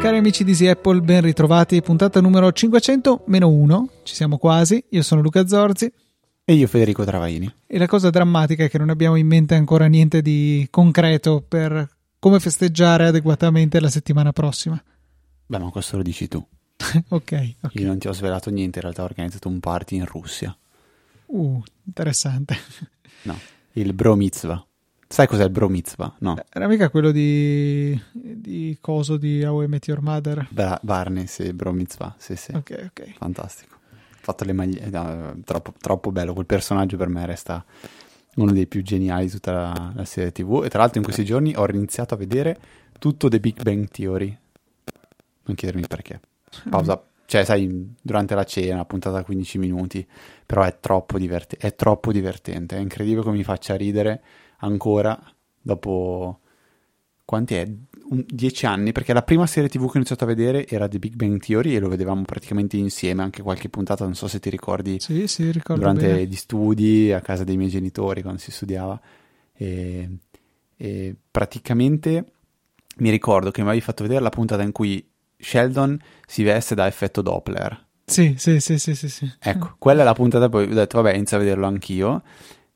Cari amici di Easy Apple, ben ritrovati, puntata numero 500-1, ci siamo quasi, io sono Luca Zorzi. E io Federico Travaini. E la cosa drammatica è che non abbiamo in mente ancora niente di concreto per come festeggiare adeguatamente la settimana prossima. Beh, ma questo lo dici tu. ok, ok. Io non ti ho svelato niente, in realtà ho organizzato un party in Russia. Uh, interessante. No, il Bro Mitzvah. Sai cos'è il Bro Mitzvah? No. Era mica quello di, di coso di How I Met Your Mother? Bra- Barney, sì, Bro Mitzvah, sì, sì. Ok, ok. Fantastico. Ho fatto le maglie... No, troppo, troppo bello, quel personaggio per me resta uno dei più geniali di tutta la, la serie tv. E tra l'altro in questi giorni ho iniziato a vedere tutto The Big Bang Theory. Non chiedermi perché. Pausa. Cioè, sai, durante la cena, puntata 15 minuti, però è troppo, diverti- è troppo divertente. È incredibile come mi faccia ridere ancora dopo quanti è? Un, dieci anni, perché la prima serie tv che ho iniziato a vedere era The Big Bang Theory e lo vedevamo praticamente insieme, anche qualche puntata, non so se ti ricordi, Sì, sì, ricordo durante bene. gli studi a casa dei miei genitori quando si studiava. E, e praticamente mi ricordo che mi avevi fatto vedere la puntata in cui Sheldon si veste da effetto Doppler. Sì, sì, sì, sì, sì, sì. Ecco, quella è la puntata, poi ho detto, vabbè, inizio a vederlo anch'io.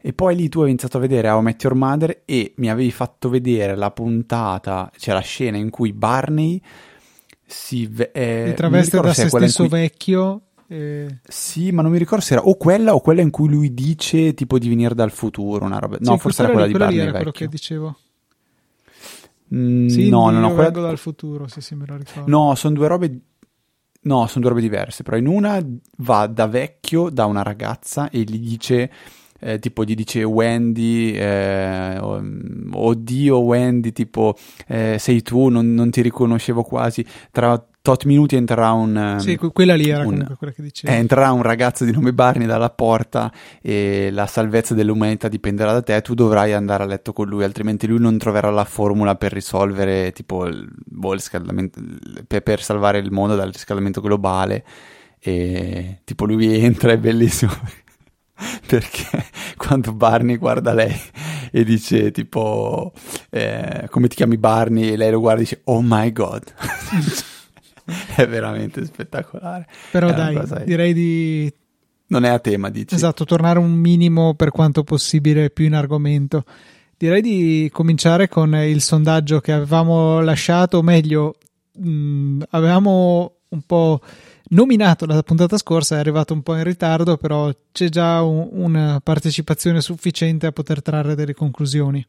E poi lì tu hai iniziato a vedere How I Met Your Mother e mi avevi fatto vedere la puntata, cioè la scena in cui Barney si... eh, Si traveste da se stesso cui- vecchio. e- Sì, ma non mi ricordo se era o quella o quella in cui lui dice tipo di venire dal futuro, una roba... No, Sì, forse era quella lì- di Barney era quello vecchio. che dicevo. Mm, Sì, no, no, no, io quella- vengo dal futuro, sì, sì, me lo ricordo. No, sono due robe. No, sono due robe diverse. Però in una va da vecchio da una ragazza e gli dice. Eh, tipo gli dice Wendy, eh, oh, oddio Wendy, tipo eh, sei tu, non, non ti riconoscevo quasi. Tra tot minuti entrerà un, ehm, Sì, que- quella lì era un- comunque quella che dicevo. eh, entrerà un ragazzo di nome Barney dalla porta e la salvezza dell'umanità dipenderà da te. Tu dovrai andare a letto con lui, altrimenti lui non troverà la formula per risolvere, tipo, il, boh, il riscaldamento, il- per, per salvare il mondo dal riscaldamento globale. E tipo, lui entra, è bellissimo. Perché quando Barney guarda lei e dice tipo eh, come ti chiami Barney e lei lo guarda e dice oh my god è veramente spettacolare Però è dai, cosa- direi di non è a tema, dici? esatto, tornare un minimo per quanto possibile più in argomento. Direi di cominciare con il sondaggio che avevamo lasciato, o meglio, mh, avevamo un po' nominato la puntata scorsa, è arrivato un po' in ritardo, però c'è già un- una partecipazione sufficiente a poter trarre delle conclusioni.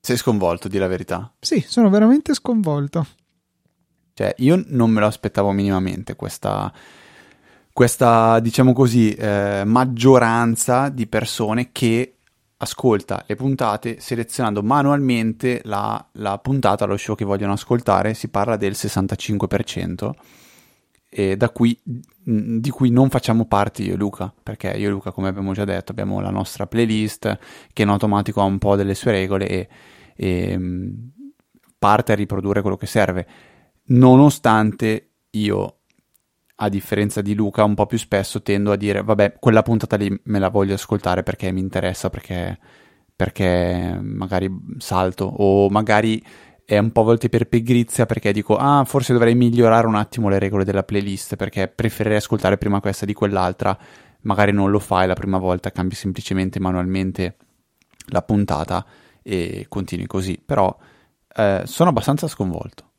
Sei sconvolto, di la verità. Sì, sono veramente sconvolto. Cioè, io non me lo aspettavo minimamente questa, questa diciamo così, eh, maggioranza di persone che ascolta le puntate selezionando manualmente la, la puntata, lo show che vogliono ascoltare. Si parla del 65%. Da mh, di cui non facciamo parte io e Luca, perché io e Luca, come abbiamo già detto, abbiamo la nostra playlist che in automatico ha un po' delle sue regole e, e mh, parte a riprodurre quello che serve. Nonostante io, a differenza di Luca, un po' più spesso tendo a dire, vabbè, quella puntata lì me la voglio ascoltare perché mi interessa, perché, perché magari salto, o magari è un po' a volte per pigrizia perché dico, ah, forse dovrei migliorare un attimo le regole della playlist, perché preferirei ascoltare prima questa di quell'altra, magari non lo fai la prima volta, cambi semplicemente manualmente la puntata e continui così, però eh, sono abbastanza sconvolto.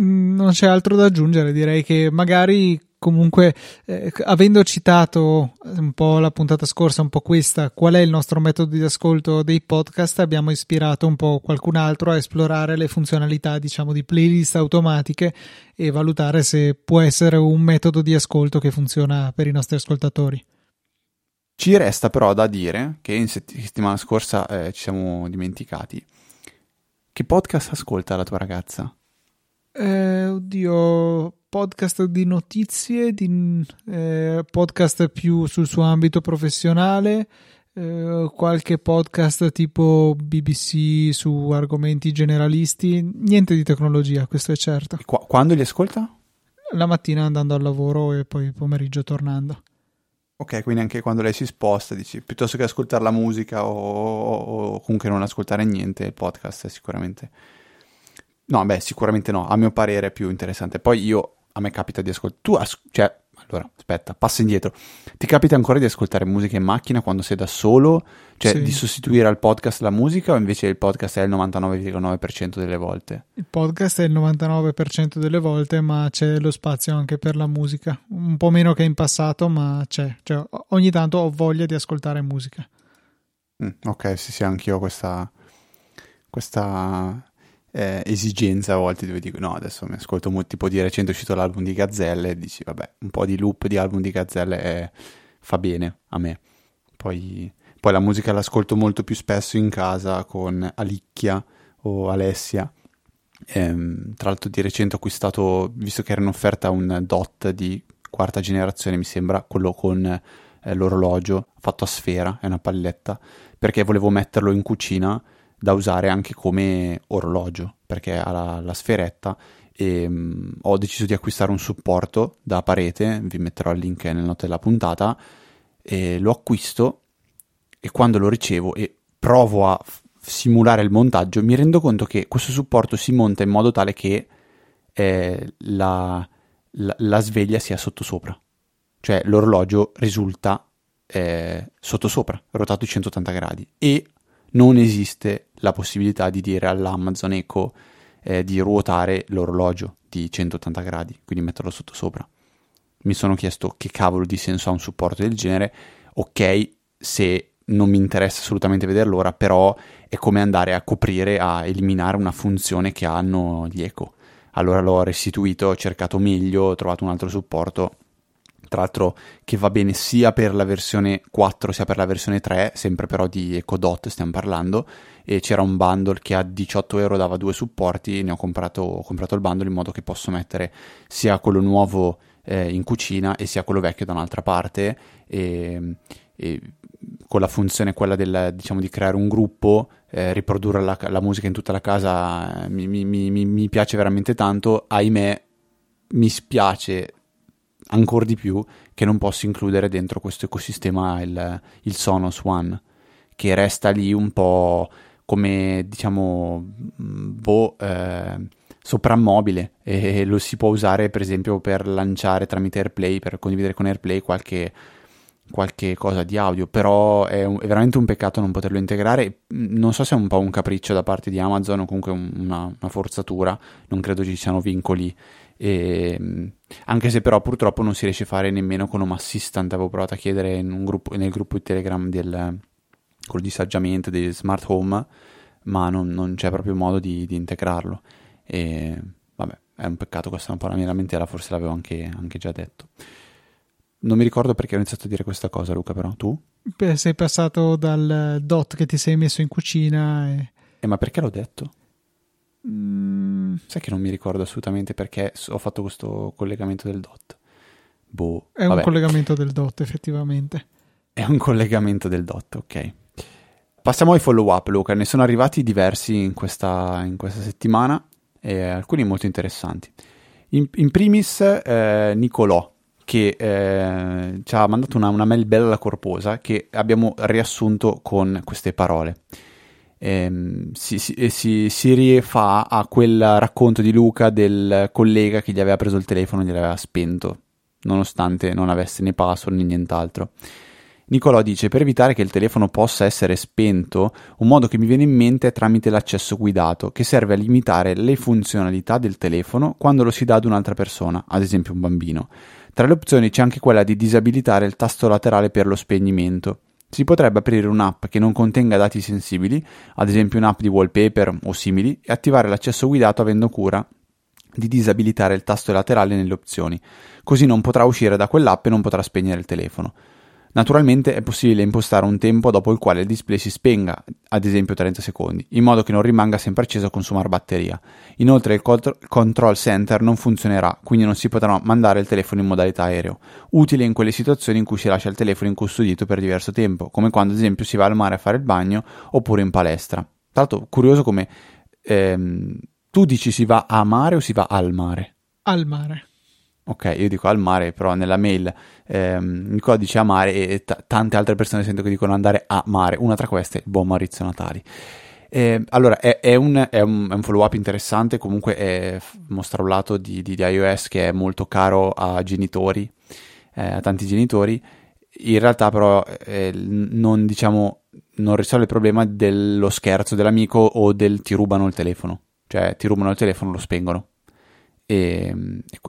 Mm, Non c'è altro da aggiungere, direi che magari comunque, eh, avendo citato un po' la puntata scorsa, un po' questa, qual è il nostro metodo di ascolto dei podcast, abbiamo ispirato un po' qualcun altro a esplorare le funzionalità, diciamo, di playlist automatiche e valutare se può essere un metodo di ascolto che funziona per i nostri ascoltatori. Ci resta però da dire che in sett- settimana scorsa eh, ci siamo dimenticati. Che podcast ascolta la tua ragazza? Eh, oddio, podcast di notizie, di, eh, podcast più sul suo ambito professionale, eh, qualche podcast tipo BBC su argomenti generalisti, niente di tecnologia, questo è certo. Qua- quando li ascolta? la mattina andando al lavoro e poi pomeriggio tornando. Ok, quindi anche quando lei si sposta, dici, piuttosto che ascoltare la musica o, o, o comunque non ascoltare niente, il podcast è sicuramente... No, beh, sicuramente no, a mio parere è più interessante. Poi io, a me capita di ascoltare... Tu, as- cioè, allora, aspetta, passa indietro. Ti capita ancora di ascoltare musica in macchina quando sei da solo? Cioè, Sì. di sostituire al podcast la musica o invece il podcast è il 99,9% delle volte? Il podcast è il 99% delle volte, ma c'è lo spazio anche per la musica. Un po' meno che in passato, ma c'è. Cioè, ogni tanto ho voglia di ascoltare musica. Mm, ok, sì, sì, anch'io ho questa, questa eh, esigenza a volte dove dico no, adesso mi ascolto mo- tipo di recente è uscito l'album di Gazzelle e dici vabbè, un po' di loop di album di Gazzelle è- fa bene a me. Poi, poi la musica l'ascolto molto più spesso in casa con Alicchia o Alessia. Ehm, tra l'altro di recente ho acquistato, visto che era in offerta un DOT di quarta generazione, mi sembra, quello con eh, l'orologio fatto a sfera, è una palletta, perché volevo metterlo in cucina da usare anche come orologio, perché ha la, la sferetta e mm, ho deciso di acquistare un supporto da parete, vi metterò il link nel note della puntata, e lo acquisto e quando lo ricevo e provo a f- simulare il montaggio, mi rendo conto che questo supporto si monta in modo tale che eh, la, la- la sveglia sia sottosopra. Cioè l'orologio risulta eh, sottosopra, rotato di 180 gradi. E non esiste la possibilità di dire all'Amazon Echo eh, di ruotare l'orologio di 180 gradi, quindi metterlo sottosopra. Mi sono chiesto che cavolo di senso ha un supporto del genere. Ok, se non mi interessa assolutamente vedere l'ora, però è come andare a coprire, a eliminare una funzione che hanno gli Echo. Allora l'ho restituito, ho cercato meglio, ho trovato un altro supporto, tra l'altro che va bene sia per la versione 4 sia per la versione 3, sempre però di Echo Dot stiamo parlando, e c'era un bundle che a 18 euro dava due supporti, ne ho comprato, ho comprato il bundle in modo che posso mettere sia quello nuovo eh, in cucina e sia quello vecchio da un'altra parte, e, e con la funzione quella del, diciamo, di creare un gruppo, eh, riprodurre la, la musica in tutta la casa, eh, mi- mi- mi- mi piace veramente tanto, ahimè mi spiace ancora di più che non posso includere dentro questo ecosistema il, il Sonos One, che resta lì un po' come, diciamo, mh, boh, eh, soprammobile e lo si può usare per esempio per lanciare tramite AirPlay, per condividere con AirPlay qualche, qualche cosa di audio, però è, un- è veramente un peccato non poterlo integrare. Non so se è un po' un capriccio da parte di Amazon o comunque un- una, una forzatura, non credo ci siano vincoli. E, mh, anche se però purtroppo non si riesce a fare nemmeno con Home Assistant, avevo provato a chiedere in un gruppo- nel gruppo di Telegram del quello di saggiamento dei smart home, ma non, non c'è proprio modo di, di integrarlo. E vabbè, è un peccato, questa è un po' la mia lamentela, forse l'avevo anche, anche già detto. Non mi ricordo perché ho iniziato a dire questa cosa, Luca, però tu? Sei passato dal dot che ti sei messo in cucina e... Eh, ma perché l'ho detto? Mm, Sai che non mi ricordo assolutamente perché ho fatto questo collegamento del dot. Boh, è un vabbè. collegamento del dot, effettivamente. È un collegamento del dot, ok. Passiamo ai follow up, Luca. Ne sono arrivati diversi in questa, in questa settimana e alcuni molto interessanti. In, in primis, eh, Nicolò, che eh, ci ha mandato una, una mail bella corposa che abbiamo riassunto con queste parole. Ehm, si, si- si rifà a quel racconto di Luca del collega che gli aveva preso il telefono e gliel'aveva spento, nonostante non avesse né password né nient'altro. Nicolò dice: Per evitare che il telefono possa essere spento, un modo che mi viene in mente è tramite l'accesso guidato, che serve a limitare le funzionalità del telefono quando lo si dà ad un'altra persona, ad esempio un bambino. Tra le opzioni c'è anche quella di disabilitare il tasto laterale per lo spegnimento. Si potrebbe aprire un'app che non contenga dati sensibili, ad esempio un'app di wallpaper o simili, e attivare l'accesso guidato avendo cura di disabilitare il tasto laterale nelle opzioni. Così non potrà uscire da quell'app e non potrà spegnere il telefono. Naturalmente è possibile impostare un tempo dopo il quale il display si spenga, ad esempio 30 secondi, in modo che non rimanga sempre acceso a consumare batteria. Inoltre il contro- control center non funzionerà, quindi non si potrà mandare il telefono in modalità aereo, utile in quelle situazioni in cui si lascia il telefono incustodito per diverso tempo, come quando ad esempio si va al mare a fare il bagno oppure in palestra. Tra l'altro curioso come ehm, tu dici si va a mare o si va al mare? Al mare. Ok, io dico al mare, però nella mail ehm, Nicola dice a mare e t- tante altre persone sento che dicono andare a mare, una tra queste, il buon Maurizio Natali. Eh, allora, è, è, un, è, un, è, un, follow up interessante, comunque è, mostra un lato di, di, di, iOS che è molto caro a genitori, eh, a tanti genitori, in realtà però eh, non, diciamo, non risolve il problema dello scherzo dell'amico o del ti rubano il telefono, cioè ti rubano il telefono, lo spengono. E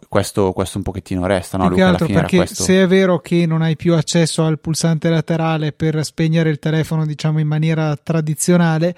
questo, questo un pochettino resta, no? Luca, altro perché se è vero che non hai più accesso al pulsante laterale per spegnere il telefono, diciamo in maniera tradizionale,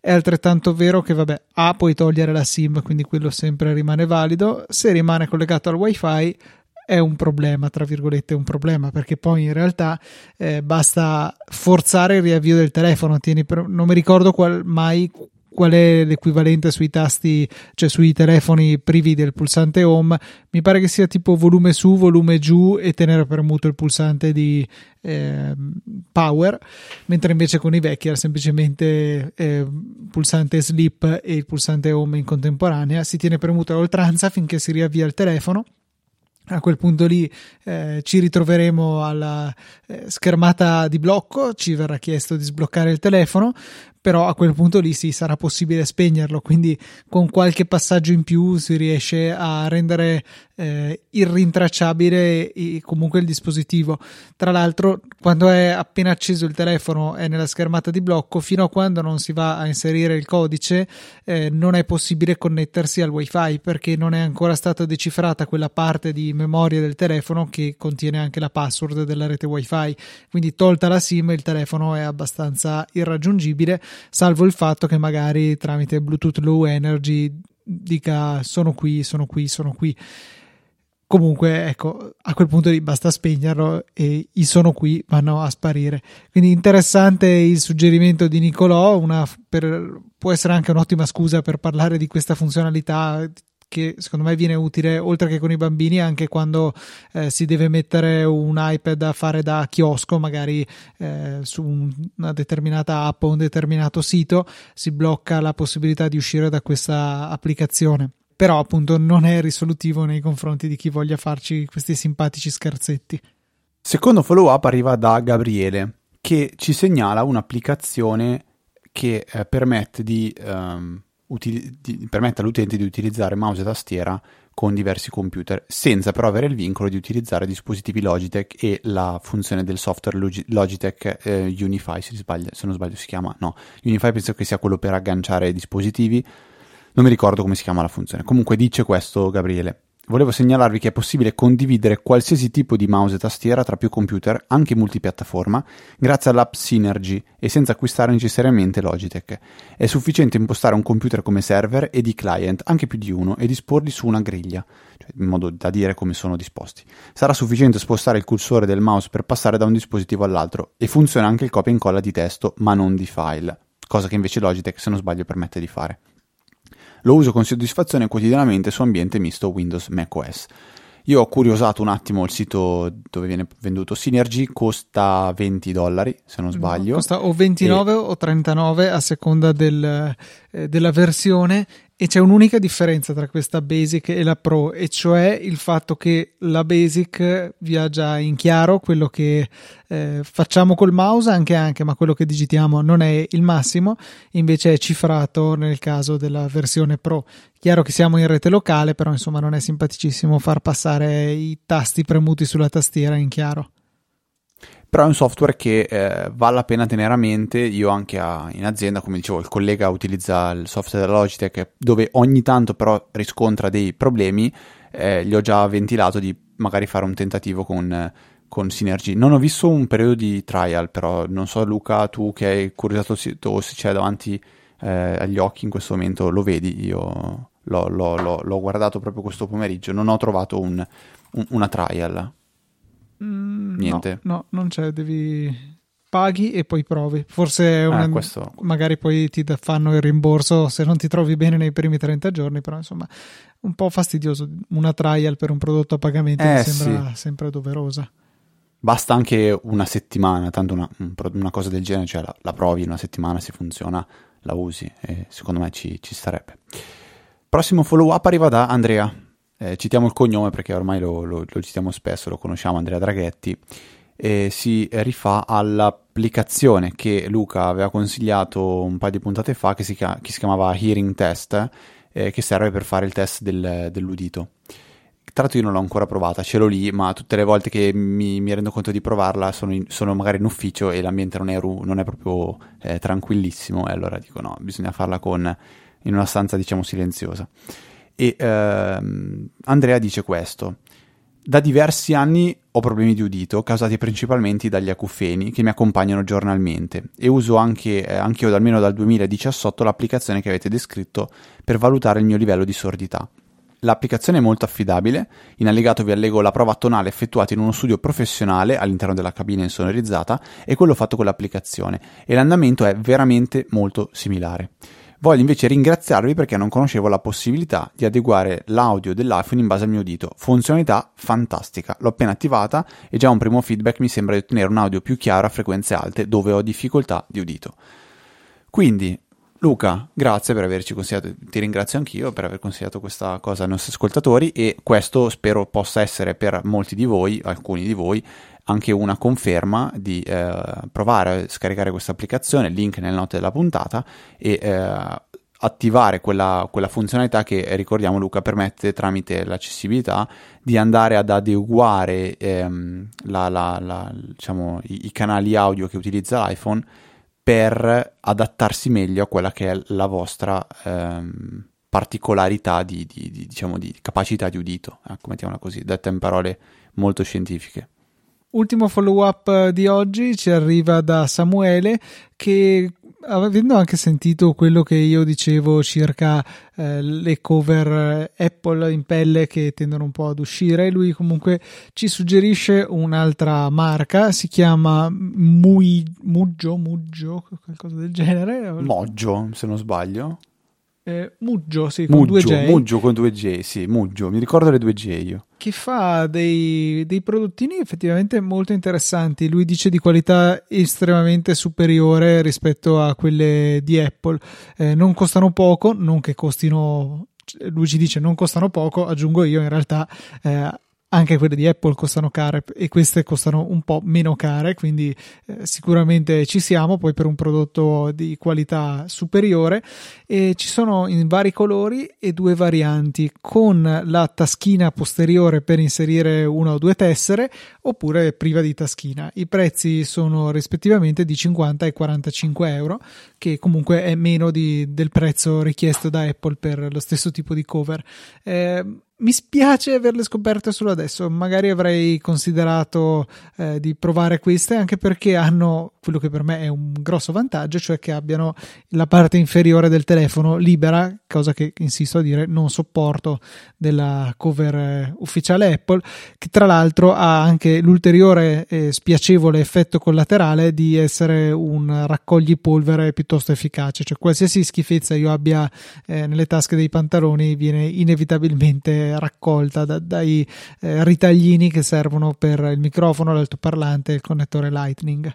è altrettanto vero che, vabbè, A puoi togliere la SIM, quindi quello sempre rimane valido. Se rimane collegato al WiFi, è un problema, tra virgolette, un problema, perché poi in realtà eh, basta forzare il riavvio del telefono. Tieni per, non mi ricordo qual, mai qual è l'equivalente sui tasti, cioè sui telefoni privi del pulsante home. Mi pare che sia tipo volume su, volume giù e tenere premuto il pulsante di eh, power, mentre invece con i vecchi era semplicemente eh, pulsante sleep e il pulsante home in contemporanea. Si tiene premuto a oltranza finché si riavvia il telefono a quel punto lì eh, ci ritroveremo alla eh, schermata di blocco, ci verrà chiesto di sbloccare il telefono, però a quel punto lì sì sarà possibile spegnerlo, quindi con qualche passaggio in più si riesce a rendere eh, irrintracciabile comunque il dispositivo. Tra l'altro, quando è appena acceso il telefono è nella schermata di blocco, fino a quando non si va a inserire il codice, eh, non è possibile connettersi al wifi perché non è ancora stata decifrata quella parte di memoria del telefono che contiene anche la password della rete wifi. Quindi, tolta la SIM, il telefono è abbastanza irraggiungibile salvo il fatto che magari tramite Bluetooth Low Energy dica sono qui, sono qui, sono qui. Comunque, ecco, a quel punto lì basta spegnerlo e i sono qui vanno a sparire. Quindi interessante il suggerimento di Nicolò, una, per, può essere anche un'ottima scusa per parlare di questa funzionalità che secondo me viene utile oltre che con i bambini anche quando eh, si deve mettere un iPad a fare da chiosco magari eh, su una determinata app o un determinato sito si blocca la possibilità di uscire da questa applicazione però appunto non è risolutivo nei confronti di chi voglia farci questi simpatici scherzetti. Secondo follow up arriva da Gabriele che ci segnala un'applicazione che eh, permette di um, util- di, permette all'utente di utilizzare mouse e tastiera con diversi computer, senza però avere il vincolo di utilizzare dispositivi Logitech e la funzione del software Logitech eh, Unify, se, sbaglio, se non sbaglio si chiama, no, Unify penso che sia quello per agganciare dispositivi, non mi ricordo come si chiama la funzione. Comunque dice questo Gabriele. Volevo segnalarvi che è possibile condividere qualsiasi tipo di mouse e tastiera tra più computer, anche multipiattaforma, grazie all'app Synergy e senza acquistare necessariamente Logitech. È sufficiente impostare un computer come server e di client, anche più di uno, e disporli su una griglia, cioè in modo da dire come sono disposti. Sarà sufficiente spostare il cursore del mouse per passare da un dispositivo all'altro e funziona anche il copia e incolla di testo, ma non di file, cosa che invece Logitech, se non sbaglio, permette di fare. Lo uso con soddisfazione quotidianamente su ambiente misto Windows macOS. Io ho curiosato un attimo il sito dove viene venduto Synergy, costa 20 dollari se non sbaglio. No, costa o 29 e... o 39 a seconda del, eh, della versione e c'è un'unica differenza tra questa Basic e la Pro, e cioè il fatto che la Basic viaggia in chiaro, quello che eh, facciamo col mouse anche anche, ma quello che digitiamo non è il massimo, invece è cifrato nel caso della versione Pro. Chiaro che siamo in rete locale, però insomma non è simpaticissimo far passare i tasti premuti sulla tastiera in chiaro però è un software che eh, vale la pena tenere a mente. Io anche a, in azienda, come dicevo, il collega utilizza il software della Logitech dove ogni tanto però riscontra dei problemi. Eh, gli ho già ventilato di magari fare un tentativo con, con Synergy. Non ho visto un periodo di trial, però non so Luca, tu che hai curiosito se c'è davanti eh, agli occhi in questo momento, lo vedi? Io l'ho, l'ho, l'ho, l'ho guardato proprio questo pomeriggio, non ho trovato un, un, una trial. Mm, Niente. No, no, non c'è, devi paghi e poi provi. Forse eh, una... questo... magari poi ti fanno il rimborso se non ti trovi bene nei primi 30 giorni, però insomma un po' fastidioso. Una trial per un prodotto a pagamento eh, mi sembra sì. sempre doverosa. Basta anche una settimana, tanto una, una cosa del genere, cioè la, la, provi una settimana, se funziona, la usi e secondo me ci, ci starebbe. Prossimo follow up arriva da Andrea eh, citiamo il cognome perché ormai lo, lo, lo, citiamo spesso, lo conosciamo, Andrea Draghetti, eh, si rifà all'applicazione che Luca aveva consigliato un paio di puntate fa che si, che si chiamava Hearing Test, eh, che serve per fare il test del, dell'udito. Tra l'altro io non l'ho ancora provata, ce l'ho lì, ma tutte le volte che mi, mi rendo conto di provarla sono, in, sono, magari in ufficio e l'ambiente non è, non è proprio eh, tranquillissimo e allora dico no, bisogna farla con, in una stanza diciamo silenziosa. E ehm, Andrea dice questo. Da diversi anni ho problemi di udito causati principalmente dagli acufeni che mi accompagnano giornalmente e uso anche, eh, anche io almeno dal 2018 l'applicazione che avete descritto per valutare il mio livello di sordità. L'applicazione è molto affidabile, in allegato vi allego la prova tonale effettuata in uno studio professionale all'interno della cabina insonorizzata e quello fatto con l'applicazione e l'andamento è veramente molto similare. Voglio invece ringraziarvi perché non conoscevo la possibilità di adeguare l'audio dell'iPhone in base al mio udito. Funzionalità fantastica, l'ho appena attivata e già un primo feedback mi sembra di ottenere un audio più chiaro a frequenze alte dove ho difficoltà di udito. Quindi Luca, grazie per averci consigliato, ti ringrazio anch'io per aver consigliato questa cosa ai nostri ascoltatori e questo spero possa essere per molti di voi, alcuni di voi, anche una conferma di eh, provare a scaricare questa applicazione, link nelle note della puntata e eh, attivare quella, quella, funzionalità che ricordiamo Luca permette tramite l'accessibilità di andare ad adeguare ehm, la, la, la, diciamo, i, i canali audio che utilizza l'iPhone per adattarsi meglio a quella che è la vostra ehm, particolarità di, di, di, diciamo, di capacità di udito, ecco, mettiamola così, detta in parole molto scientifiche. Ultimo follow up di oggi ci arriva da Samuele che avendo anche sentito quello che io dicevo circa eh, le cover Apple in pelle che tendono un po' ad uscire, lui comunque ci suggerisce un'altra marca, si chiama Mui, Muggio, Muggio, qualcosa del genere. Moggio, se non sbaglio. Eh, Muggio, sì, con Muggio, due J. Muggio con due J, sì, Muggio, mi ricordo le due J io. Che fa dei, dei prodottini effettivamente molto interessanti. Lui dice di qualità estremamente superiore rispetto a quelle di Apple. Eh, non costano poco, non che costino lui ci dice non costano poco, aggiungo io in realtà eh, anche quelle di Apple costano care e queste costano un po' meno care, quindi eh, sicuramente ci siamo poi per un prodotto di qualità superiore e ci sono in vari colori e due varianti con la taschina posteriore per inserire una o due tessere oppure priva di taschina. I prezzi sono rispettivamente di 50 e 45 euro che comunque è meno di, del prezzo richiesto da Apple per lo stesso tipo di cover. Eh, mi spiace averle scoperte solo adesso, magari avrei considerato eh, di provare queste anche perché hanno quello che per me è un grosso vantaggio, cioè che abbiano la parte inferiore del telefono libera, cosa che insisto a dire non sopporto della cover eh, ufficiale Apple, che tra l'altro ha anche l'ulteriore e spiacevole effetto collaterale di essere un raccogli-polvere piuttosto efficace, cioè qualsiasi schifezza io abbia eh, nelle tasche dei pantaloni viene inevitabilmente raccolta da, dai eh, ritaglini che servono per il microfono, l'altoparlante e il connettore Lightning.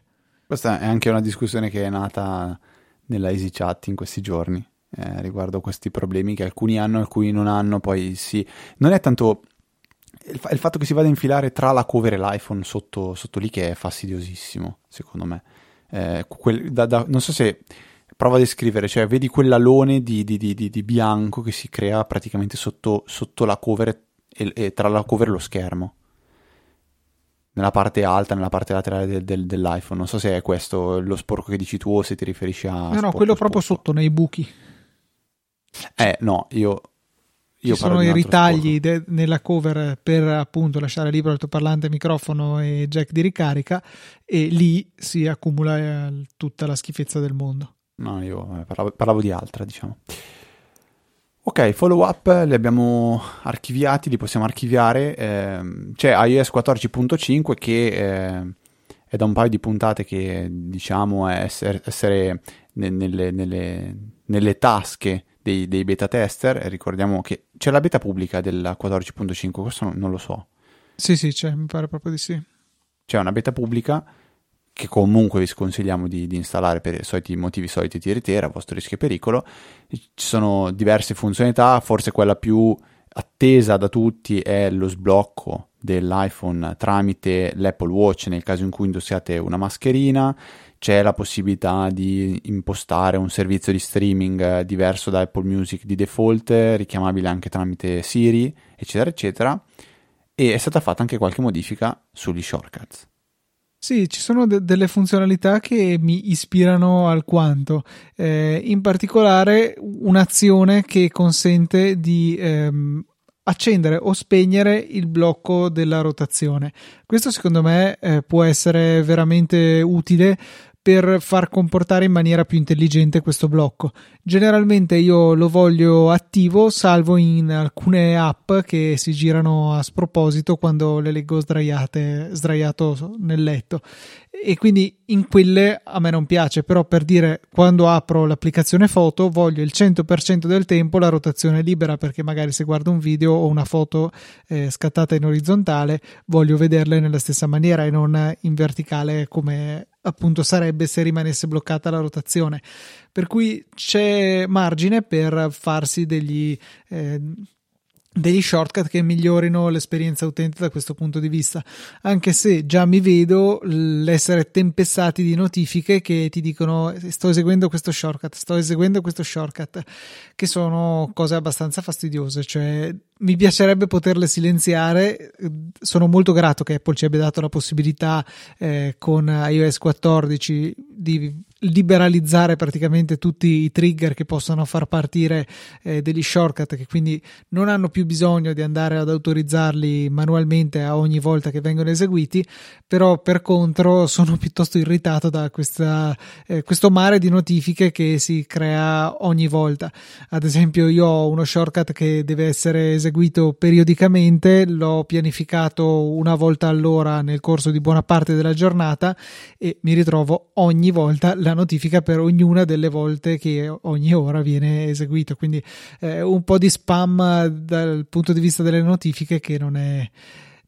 Questa è anche una discussione che è nata nella Easy Chat in questi giorni eh, riguardo questi problemi che alcuni hanno alcuni non hanno. Poi sì, non è tanto il, fa- il, fatto che si vada a infilare tra la cover e l'iPhone sotto, sotto lì che è fastidiosissimo, secondo me. Eh, quel, da, da, non so se prova a descrivere, cioè vedi quell'alone di, di, di, di bianco che si crea praticamente sotto, sotto la cover e, e tra la cover e lo schermo nella parte alta, nella parte laterale del, del, dell'iPhone. Non so se è questo lo sporco che dici tu o se ti riferisci a... No, no, quello proprio sotto, nei buchi. Eh, no, io... io Ci sono i ritagli de- nella cover per appunto lasciare libero l'altoparlante, microfono e jack di ricarica e lì si accumula eh, tutta la schifezza del mondo. No, io eh, parlavo, parlavo di altra, diciamo. Ok, follow up li abbiamo archiviati, li possiamo archiviare. Eh, c'è iOS 14.5 che eh, è da un paio di puntate che diciamo essere, essere nelle, nelle, nelle, tasche dei, dei, beta tester. Ricordiamo che c'è la beta pubblica della 14.5, questo non lo so. Sì, sì, c'è, mi pare proprio di sì. C'è una beta pubblica che comunque vi sconsigliamo di, di, installare per i soliti motivi soliti di Eritrea, a vostro rischio e pericolo. Ci sono diverse funzionalità, forse quella più attesa da tutti è lo sblocco dell'iPhone tramite l'Apple Watch nel caso in cui indossiate una mascherina. C'è la possibilità di impostare un servizio di streaming diverso da Apple Music di default, richiamabile anche tramite Siri, eccetera, eccetera. E è stata fatta anche qualche modifica sugli shortcuts. Sì, ci sono de- delle funzionalità che mi ispirano alquanto, eh, in particolare un'azione che consente di ehm, accendere o spegnere il blocco della rotazione. Questo secondo me eh, può essere veramente utile per far comportare in maniera più intelligente questo blocco. Generalmente io lo voglio attivo, salvo in alcune app che si girano a sproposito quando le leggo sdraiate, sdraiato nel letto. E quindi in quelle a me non piace, però per dire quando apro l'applicazione foto voglio il 100% del tempo la rotazione libera perché magari se guardo un video o una foto eh, scattata in orizzontale voglio vederle nella stessa maniera e non in verticale come appunto sarebbe se rimanesse bloccata la rotazione. Per cui c'è margine per farsi degli, eh, degli shortcut che migliorino l'esperienza utente da questo punto di vista anche se già mi vedo l'essere tempestati di notifiche che ti dicono sto eseguendo questo shortcut sto eseguendo questo shortcut che sono cose abbastanza fastidiose cioè mi piacerebbe poterle silenziare. Sono molto grato che Apple ci abbia dato la possibilità eh, con iOS 14 di liberalizzare praticamente tutti i trigger che possono far partire eh, degli shortcut che quindi non hanno più bisogno di andare ad autorizzarli manualmente a ogni volta che vengono eseguiti però per contro sono piuttosto irritato da questa, eh, questo mare di notifiche che si crea ogni volta. Ad esempio io ho uno shortcut che deve essere eseguito periodicamente, l'ho pianificato una volta all'ora nel corso di buona parte della giornata e mi ritrovo ogni volta la notifica per ognuna delle volte che ogni ora viene eseguito. Quindi eh, un po' di spam dal punto di vista delle notifiche che non è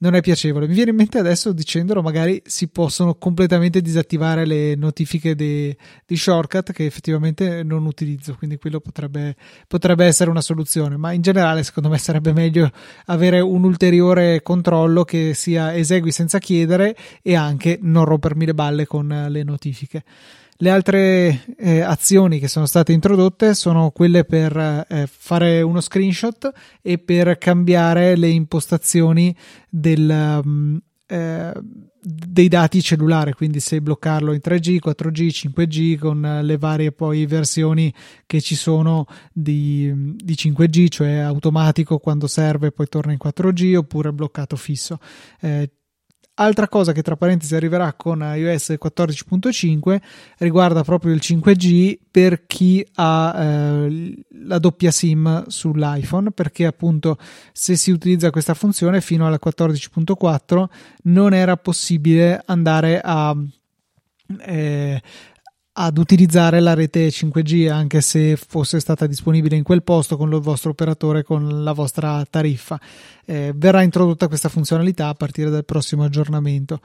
non è piacevole. Mi viene in mente adesso dicendolo, magari si possono completamente disattivare le notifiche di, di shortcut che effettivamente non utilizzo, quindi quello potrebbe, potrebbe, essere una soluzione, ma in generale secondo me sarebbe meglio avere un ulteriore controllo che sia esegui senza chiedere e anche non rompermi le balle con le notifiche. Le altre eh, azioni che sono state introdotte sono quelle per eh, fare uno screenshot e per cambiare le impostazioni del, um, eh, dei dati cellulare, quindi se bloccarlo in 3G, 4G, 5G con le varie poi versioni che ci sono di, di 5G, cioè automatico quando serve poi torna in 4G oppure bloccato fisso. Eh, Altra cosa che tra parentesi arriverà con iOS 14.5 riguarda proprio il 5G per chi ha eh, la doppia SIM sull'iPhone, perché appunto se si utilizza questa funzione fino alla 14.4 non era possibile andare a eh, ad utilizzare la rete 5G anche se fosse stata disponibile in quel posto con il vostro operatore con la vostra tariffa. Eh, verrà introdotta questa funzionalità a partire dal prossimo aggiornamento.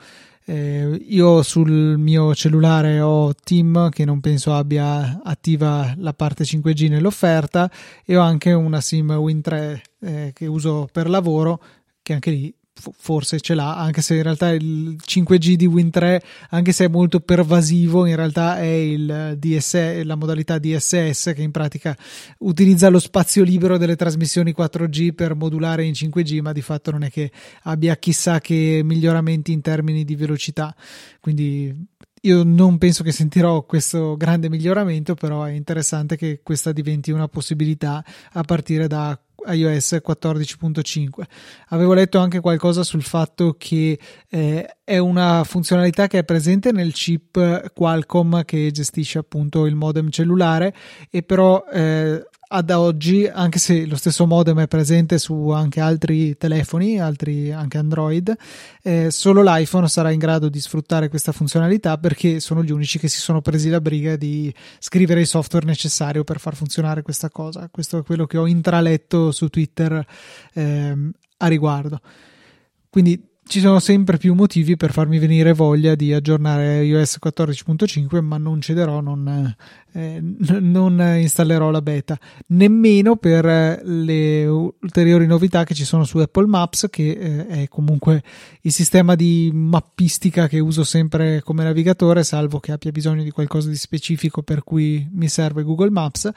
Eh, io sul mio cellulare ho Team che non penso abbia attiva la parte 5G nell'offerta e ho anche una SIM Win3 eh, che uso per lavoro che anche lì forse ce l'ha, anche se in realtà il 5G di Win3, anche se è molto pervasivo, in realtà è il DSS, la modalità DSS che in pratica utilizza lo spazio libero delle trasmissioni 4G per modulare in 5G, ma di fatto non è che abbia chissà che miglioramenti in termini di velocità. Quindi io non penso che sentirò questo grande miglioramento, però è interessante che questa diventi una possibilità a partire da iOS 14.5. Avevo letto anche qualcosa sul fatto che eh, è una funzionalità che è presente nel chip Qualcomm che gestisce appunto il modem cellulare e però eh, ad oggi, anche se lo stesso modem è presente su anche altri telefoni, altri anche Android, eh, solo l'iPhone sarà in grado di sfruttare questa funzionalità perché sono gli unici che si sono presi la briga di scrivere il software necessario per far funzionare questa cosa. Questo è quello che ho intraletto su Twitter eh, a riguardo. Quindi ci sono sempre più motivi per farmi venire voglia di aggiornare iOS 14.5, ma non cederò, non, eh, non installerò la beta, nemmeno per le ulteriori novità che ci sono su Apple Maps, che eh, è comunque il sistema di mappistica che uso sempre come navigatore, salvo che abbia bisogno di qualcosa di specifico per cui mi serve Google Maps,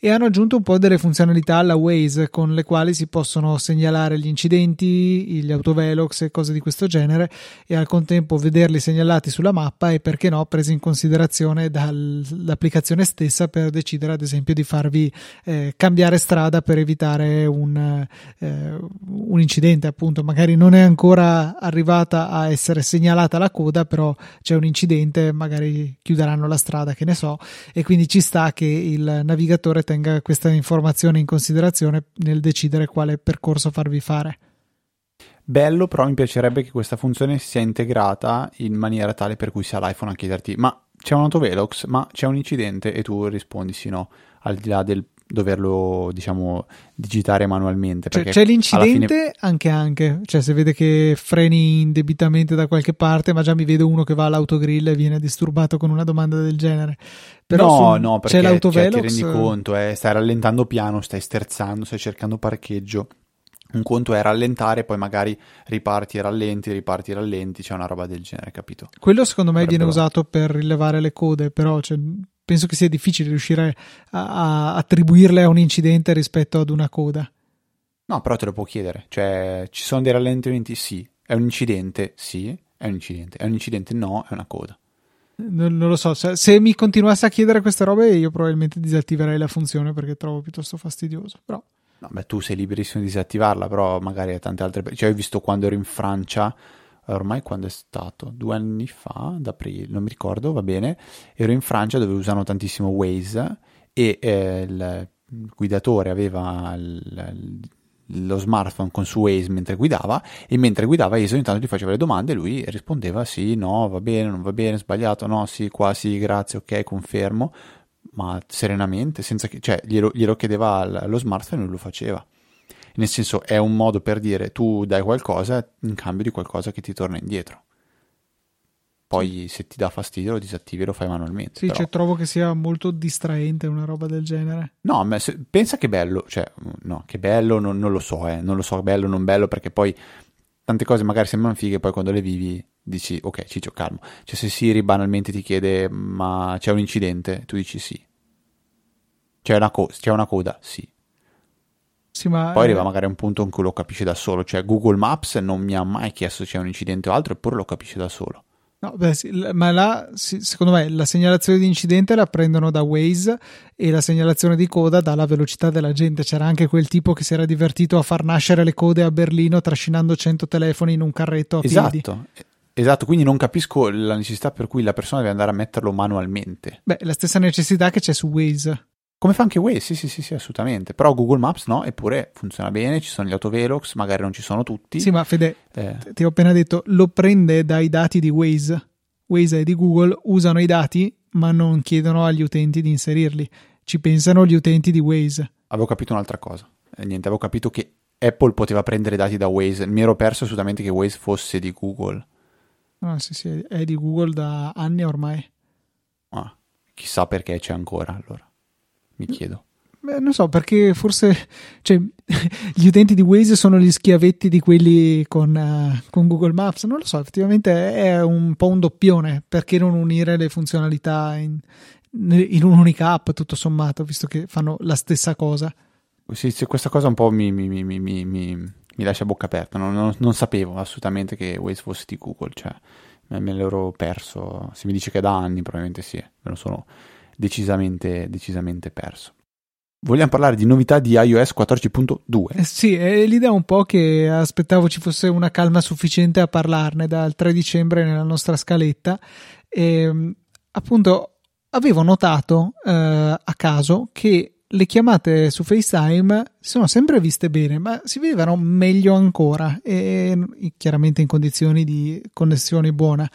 e hanno aggiunto un po' delle funzionalità alla Waze con le quali si possono segnalare gli incidenti, gli autovelox e cose di questo genere e al contempo vederli segnalati sulla mappa e perché no presi in considerazione dall'applicazione stessa per decidere ad esempio di farvi eh, cambiare strada per evitare un, eh, un incidente appunto. Magari non è ancora arrivata a essere segnalata la coda però c'è un incidente magari chiuderanno la strada che ne so. E quindi ci sta che il navigatore tenga questa informazione in considerazione nel decidere quale percorso farvi fare. Bello, però mi piacerebbe che questa funzione sia integrata in maniera tale per cui sia l'iPhone a chiederti ma c'è un autovelox, ma c'è un incidente e tu rispondi sì no, al di là del doverlo diciamo digitare manualmente cioè, c'è l'incidente fine... anche anche. Cioè se vede che freni indebitamente da qualche parte ma già mi vedo uno che va all'autogrill e viene disturbato con una domanda del genere. Però no no perché c'è l'autovelox cioè, ti rendi conto eh, stai rallentando piano stai sterzando stai cercando parcheggio un conto è rallentare, poi magari riparti e rallenti, riparti e rallenti, c'è una roba del genere, capito? Quello secondo me Potrebbero... viene usato per rilevare le code, però cioè, penso che sia difficile riuscire a, a, attribuirle a un incidente rispetto ad una coda. No, però te lo può chiedere, cioè ci sono dei rallentamenti? Sì. È un incidente? Sì, è un incidente. È un incidente? No, è una coda. Non, non lo so, se, se, mi continuasse a chiedere queste robe io probabilmente disattiverei la funzione perché trovo piuttosto fastidioso, però... No, beh, tu sei liberissimo di disattivarla, però magari a tante altre... Cioè, ho visto quando ero in Francia, ormai quando è stato? Due anni fa, ad aprile, non mi ricordo, va bene. Ero in Francia dove usano tantissimo Waze e eh, il guidatore aveva il, lo smartphone con su Waze mentre guidava e mentre guidava Waze ogni tanto gli faceva le domande e lui rispondeva sì, no, va bene, non va bene, sbagliato, no, sì, qua sì, grazie, ok, confermo ma serenamente, senza che, cioè glielo, glielo chiedeva allo smartphone e lui lo faceva. Nel senso è un modo per dire tu dai qualcosa in cambio di qualcosa che ti torna indietro. Poi se ti dà fastidio lo disattivi e lo fai manualmente. Sì, cioè, trovo che sia molto distraente una roba del genere. No, ma se, pensa che bello, cioè, no, che bello non, non lo so, eh, non lo so bello o non bello perché poi tante cose magari sembrano fighe, poi quando le vivi dici ok Ciccio calmo. Cioè se Siri banalmente ti chiede ma c'è un incidente? Tu dici sì. C'è una, co- c'è una coda sì. Sì, ma Poi arriva magari a un punto in cui lo capisce da solo, cioè Google Maps non mi ha mai chiesto se c'è un incidente o altro, eppure lo capisce da solo. No, beh, sì, ma là, secondo me, la segnalazione di incidente la prendono da Waze e la segnalazione di coda dalla velocità della gente. C'era anche quel tipo che si era divertito a far nascere le code a Berlino trascinando 100 telefoni in un carretto a esatto. piedi. Esatto, quindi non capisco la necessità per cui la persona deve andare a metterlo manualmente. Beh, la stessa necessità che c'è su Waze. Come fa anche Waze, sì, sì, sì, sì, assolutamente. Però Google Maps no, eppure funziona bene, ci sono gli autovelox, magari non ci sono tutti. Sì, ma Fede, eh. ti ho appena detto, lo prende dai dati di Waze. Waze e di Google usano i dati, ma non chiedono agli utenti di inserirli. Ci pensano gli utenti di Waze. Avevo capito un'altra cosa. Eh, niente, avevo capito che Apple poteva prendere dati da Waze. Mi ero perso assolutamente che Waze fosse di Google. Ah, sì, sì, è di Google da anni ormai. Ah, chissà perché c'è ancora allora. Mi chiedo. Beh, non so, perché forse cioè, gli utenti di Waze sono gli schiavetti di quelli con, uh, con, Google Maps. Non lo so, effettivamente è un po' un doppione. Perché non unire le funzionalità in, in un'unica app, tutto sommato, visto che fanno la stessa cosa? Sì, questa cosa un po' mi, mi, mi, mi mi lascia a bocca aperta. Non, non, non, sapevo assolutamente che Waze fosse di Google, cioè me l'ero perso. Se mi dice che è da anni, probabilmente sì, me lo sono decisamente, decisamente perso. Vogliamo parlare di novità di iOS 14.2? Eh sì, è un po' che aspettavo ci fosse una calma sufficiente a parlarne dal 3 dicembre nella nostra scaletta. E, appunto, avevo notato eh, a caso che le chiamate su FaceTime si sono sempre viste bene, ma si vedevano meglio ancora, e chiaramente in condizioni di connessione buona.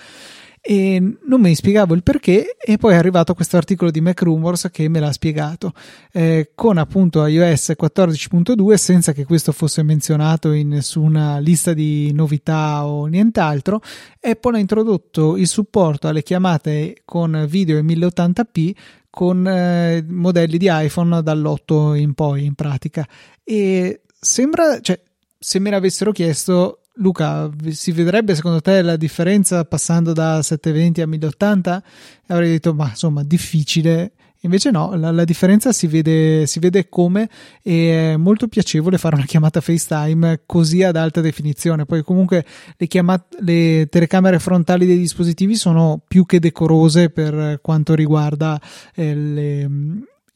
E non mi spiegavo il perché e poi è arrivato questo articolo di Mac Rumors che me l'ha spiegato eh, con appunto iOS 14.2 senza che questo fosse menzionato in nessuna lista di novità o nient'altro Apple ha introdotto il supporto alle chiamate con video in 1080p con eh, modelli di iPhone dall'8 in poi in pratica. E sembra cioè se me l'avessero chiesto Luca, si vedrebbe secondo te la differenza passando da 720 a 1080? Avrei detto, ma insomma, difficile. Invece no, la, la differenza si vede, si vede, come e è molto piacevole fare una chiamata FaceTime così ad alta definizione. Poi comunque le, chiamate, le telecamere frontali dei dispositivi sono più che decorose per quanto riguarda eh, le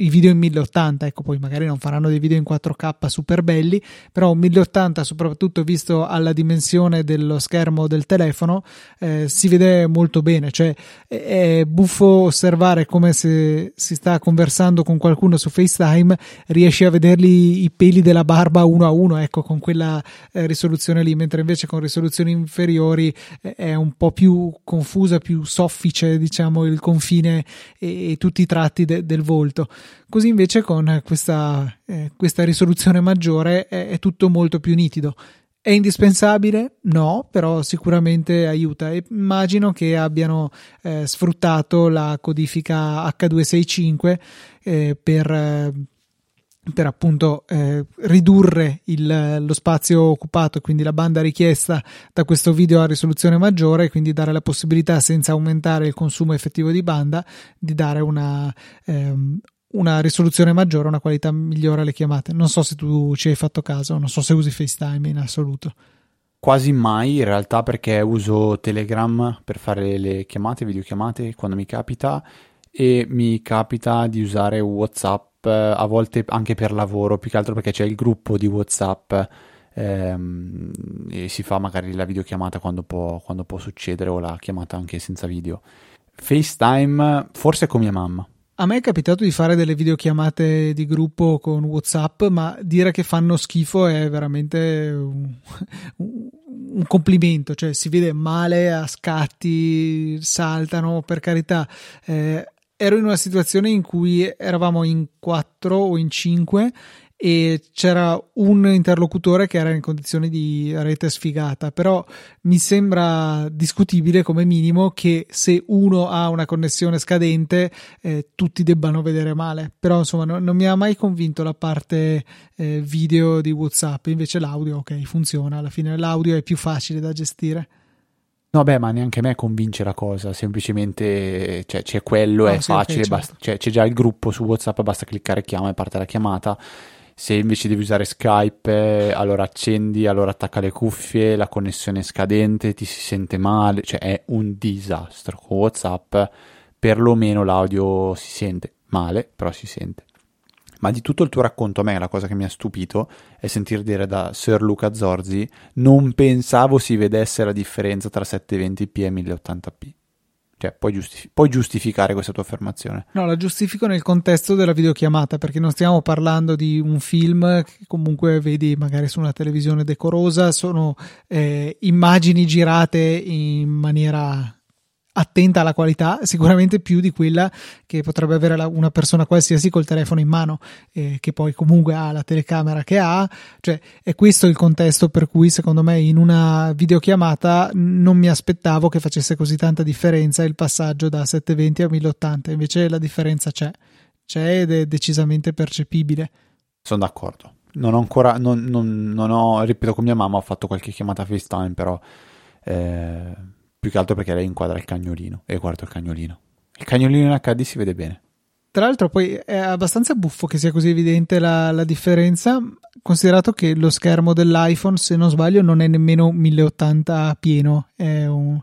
i video in 1080, ecco poi magari non faranno dei video in 4K super belli, però un 1080 soprattutto visto alla dimensione dello schermo del telefono eh, si vede molto bene, cioè è buffo osservare come se si sta conversando con qualcuno su FaceTime, riesci a vederli i peli della barba uno a uno, ecco con quella eh, risoluzione lì, mentre invece con risoluzioni inferiori eh, è un po' più confusa, più soffice diciamo il confine e, e tutti i tratti de- del volto. Così invece con questa, eh, questa risoluzione maggiore è, è tutto molto più nitido. È indispensabile? No, però sicuramente aiuta. Immagino che abbiano eh, sfruttato la codifica H265 eh, per, eh, per appunto eh, ridurre il, lo spazio occupato quindi la banda richiesta da questo video a risoluzione maggiore quindi dare la possibilità senza aumentare il consumo effettivo di banda di dare una, ehm, una risoluzione maggiore, una qualità migliore alle chiamate. Non so se tu ci hai fatto caso, non so se usi FaceTime in assoluto. Quasi mai in realtà perché uso Telegram per fare le chiamate, videochiamate quando mi capita e mi capita di usare WhatsApp a volte anche per lavoro, più che altro perché c'è il gruppo di WhatsApp ehm, e si fa magari la videochiamata quando può, quando può succedere o la chiamata anche senza video. FaceTime forse con mia mamma a me è capitato di fare delle videochiamate di gruppo con WhatsApp, ma dire che fanno schifo è veramente un, un complimento, cioè si vede male a scatti, saltano, per carità. Eh, ero in una situazione in cui eravamo in quattro o in cinque e c'era un interlocutore che era in condizioni di rete sfigata, però mi sembra discutibile come minimo che se uno ha una connessione scadente eh, tutti debbano vedere male, però insomma no, non mi ha mai convinto la parte eh, video di Whatsapp, invece l'audio ok funziona, alla fine l'audio è più facile da gestire. No, beh, ma neanche me convince la cosa, semplicemente cioè, c'è quello, no, è sì, facile, okay, certo. basta, cioè, c'è già il gruppo su WhatsApp, basta cliccare chiama e parte la chiamata se invece devi usare Skype, allora accendi, allora attacca le cuffie, la connessione è scadente, ti si sente male, cioè è un disastro. Con WhatsApp perlomeno l'audio si sente male, però si sente. Ma di tutto il tuo racconto, a me la cosa che mi ha stupito è sentir dire da Sir Luca Zorzi: Non pensavo si vedesse la differenza tra 720p e 1080p. Cioè, puoi, giustif- puoi, giustificare questa tua affermazione? No, la giustifico nel contesto della videochiamata, perché non stiamo parlando di un film che comunque vedi magari su una televisione decorosa, sono eh, immagini girate in maniera attenta alla qualità, sicuramente più di quella che potrebbe avere una persona qualsiasi col telefono in mano, eh, che poi comunque ha la telecamera che ha, cioè è questo il contesto per cui secondo me in una videochiamata non mi aspettavo che facesse così tanta differenza il passaggio da 720 a 1080, invece la differenza c'è, c'è ed è decisamente percepibile. Sono d'accordo. Non ho ancora, non, non, non ho, ripeto con mia mamma ho fatto qualche chiamata FaceTime, però... Eh più che altro perché lei inquadra il cagnolino e guardo il cagnolino. Il cagnolino in HD si vede bene. Tra l'altro poi è abbastanza buffo che sia così evidente la, la, differenza, considerato che lo schermo dell'iPhone, se non sbaglio, non è nemmeno 1080 pieno, è un,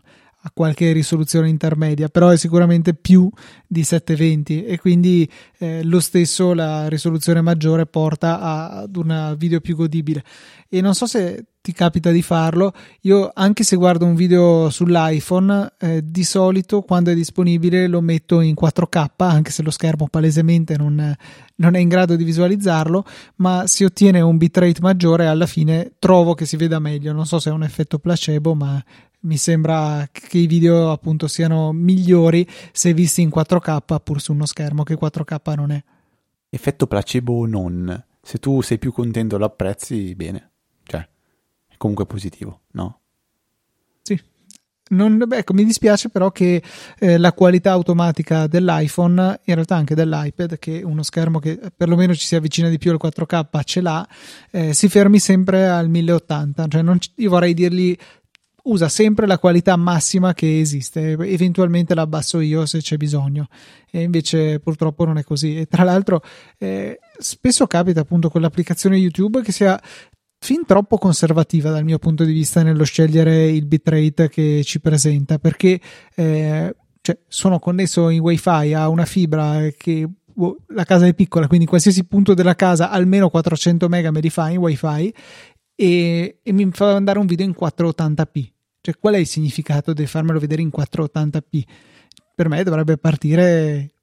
a qualche risoluzione intermedia, però è sicuramente più di 720 e quindi eh, lo stesso la risoluzione maggiore porta a, ad una video più godibile. E non so se ti capita di farlo. Io, anche se guardo un video sull'iPhone, eh, di solito quando è disponibile lo metto in 4K, anche se lo schermo palesemente non, non è in grado di visualizzarlo, ma si ottiene un bitrate maggiore alla fine trovo che si veda meglio. Non so se è un effetto placebo, ma mi sembra che i video appunto siano migliori se visti in 4K pur su uno schermo che 4K non è. Effetto placebo o non, se tu sei più contento lo apprezzi bene, cioè è comunque positivo, no? Sì. Non, ecco, mi dispiace però che eh, la qualità automatica dell'iPhone, in realtà anche dell'iPad, che è uno schermo che perlomeno ci si avvicina di più al 4K, ce l'ha, eh, si fermi sempre al 1080. Cioè non, io vorrei dirgli usa sempre la qualità massima che esiste, eventualmente la abbasso io se c'è bisogno, e invece purtroppo non è così. E tra l'altro, eh, spesso capita appunto con l'applicazione YouTube che sia fin troppo conservativa dal mio punto di vista nello scegliere il bitrate che ci presenta, perché eh, cioè, sono connesso in wifi a una fibra che boh, la casa è piccola, quindi qualsiasi punto della casa almeno 400 mega me li fa in wifi e, e, mi fa andare un video in 480p. Cioè, qual è il significato di farmelo vedere in 480p? Per me dovrebbe partire